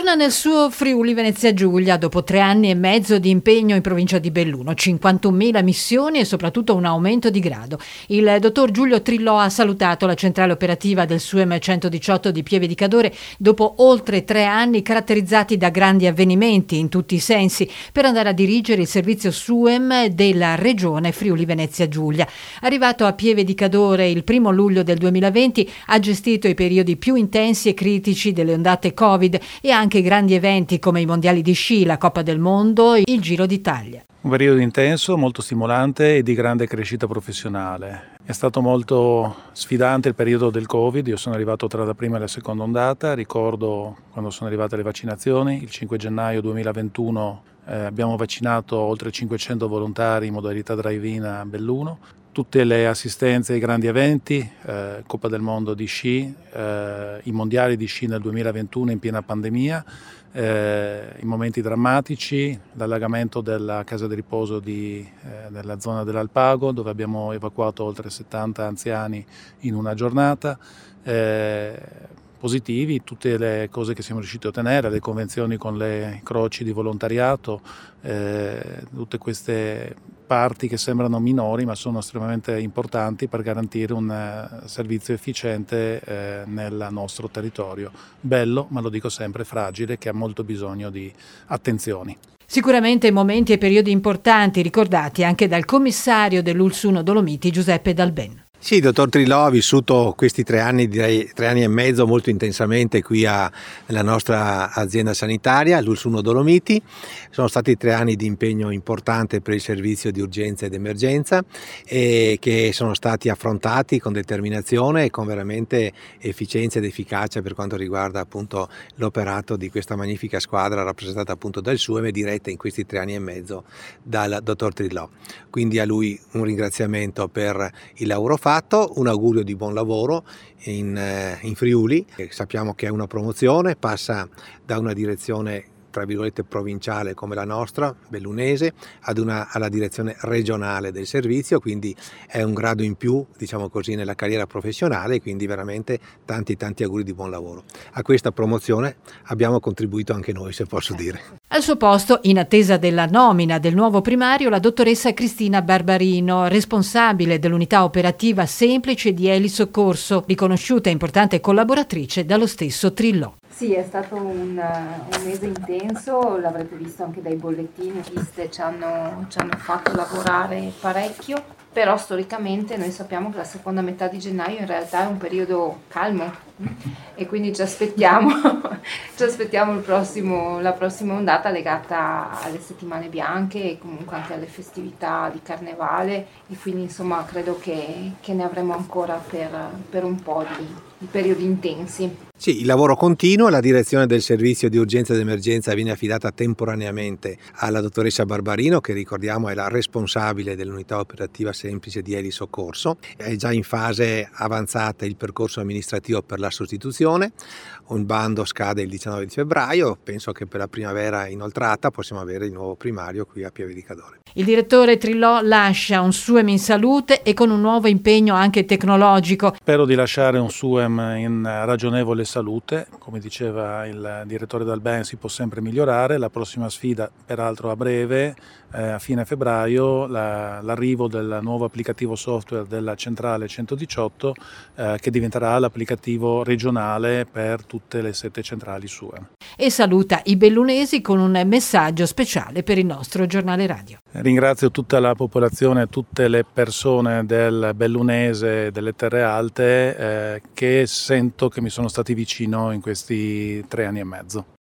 Torna nel suo Friuli Venezia Giulia dopo tre anni e mezzo di impegno in provincia di Belluno, 51.000 missioni e soprattutto un aumento di grado. Il dottor Giulio Trillò ha salutato la centrale operativa del SUEM 118 di Pieve di Cadore dopo oltre tre anni caratterizzati da grandi avvenimenti in tutti i sensi per andare a dirigere il servizio SUEM della regione Friuli Venezia Giulia. Arrivato a Pieve di Cadore il primo luglio del 2020 ha gestito i periodi più intensi e critici delle ondate Covid e anche grandi eventi come i mondiali di sci, la Coppa del Mondo il Giro d'Italia. Un periodo intenso, molto stimolante e di grande crescita professionale. È stato molto sfidante il periodo del Covid, io sono arrivato tra la prima e la seconda ondata, ricordo quando sono arrivate le vaccinazioni, il 5 gennaio 2021 eh, abbiamo vaccinato oltre 500 volontari in modalità drive-in a Belluno, tutte le assistenze ai grandi eventi, eh, Coppa del Mondo di sci, eh, i mondiali di sci nel 2021 in piena pandemia, eh, i momenti drammatici, l'allagamento della casa di riposo di, eh, nella zona dell'Alpago dove abbiamo evacuato oltre 70 anziani in una giornata eh, positivi, tutte le cose che siamo riusciti a ottenere, le convenzioni con le croci di volontariato, eh, tutte queste parti che sembrano minori ma sono estremamente importanti per garantire un uh, servizio efficiente eh, nel nostro territorio. Bello, ma lo dico sempre, fragile, che ha molto bisogno di attenzioni. Sicuramente momenti e periodi importanti ricordati anche dal commissario dell'Ulsuno Dolomiti Giuseppe Dalben. Sì, dottor Trilò ha vissuto questi tre anni, direi tre anni e mezzo molto intensamente qui alla nostra azienda sanitaria, l'Ulsuno Dolomiti. Sono stati tre anni di impegno importante per il servizio di urgenza ed emergenza e che sono stati affrontati con determinazione e con veramente efficienza ed efficacia per quanto riguarda appunto l'operato di questa magnifica squadra rappresentata appunto dal SUEM e diretta in questi tre anni e mezzo dal dottor Trilò. Quindi a lui un ringraziamento per il lavoro fatto fatto, un augurio di buon lavoro in, eh, in Friuli, sappiamo che è una promozione, passa da una direzione tra virgolette provinciale come la nostra, bellunese, ad una, alla direzione regionale del servizio, quindi è un grado in più, diciamo così, nella carriera professionale, quindi veramente tanti tanti auguri di buon lavoro. A questa promozione abbiamo contribuito anche noi, se posso dire. Al suo posto, in attesa della nomina del nuovo primario, la dottoressa Cristina Barbarino, responsabile dell'unità operativa semplice di Eli Soccorso, riconosciuta importante collaboratrice dallo stesso Trillò. Sì, è stato un, un, mese intenso, l'avrete visto anche dai bollettini, viste ci hanno, ci hanno fatto lavorare parecchio, però storicamente noi sappiamo che la seconda metà di gennaio in realtà è un periodo calmo e quindi ci aspettiamo, ci aspettiamo prossimo, la prossima ondata legata alle settimane bianche e comunque anche alle festività di carnevale e quindi insomma credo che, che ne avremo ancora per, per un po' di, di periodi intensi. Sì, il lavoro continua, la direzione del servizio di urgenza ed emergenza viene affidata temporaneamente alla dottoressa Barbarino, che ricordiamo è la responsabile dell'unità operativa semplice di Eli Soccorso. È già in fase avanzata il percorso amministrativo per la sostituzione, un bando scade il 19 di febbraio, penso che per la primavera inoltrata possiamo avere il nuovo primario qui a Pieve di Cadore. Il direttore Trillò lascia un SUEM in salute e con un nuovo impegno anche tecnologico. Spero di lasciare un SUEM in ragionevole salute, come diceva il direttore Dalben si può sempre migliorare, la prossima sfida peraltro a breve, eh, a fine febbraio, la, l'arrivo del nuovo applicativo software della centrale 118 eh, che diventerà l'applicativo regionale per tutte le sette centrali SUEM. E saluta i bellunesi con un messaggio speciale per il nostro giornale radio. Ringrazio tutta la popolazione, tutte le persone del Bellunese, delle Terre Alte, eh, che sento che mi sono stati vicino in questi tre anni e mezzo.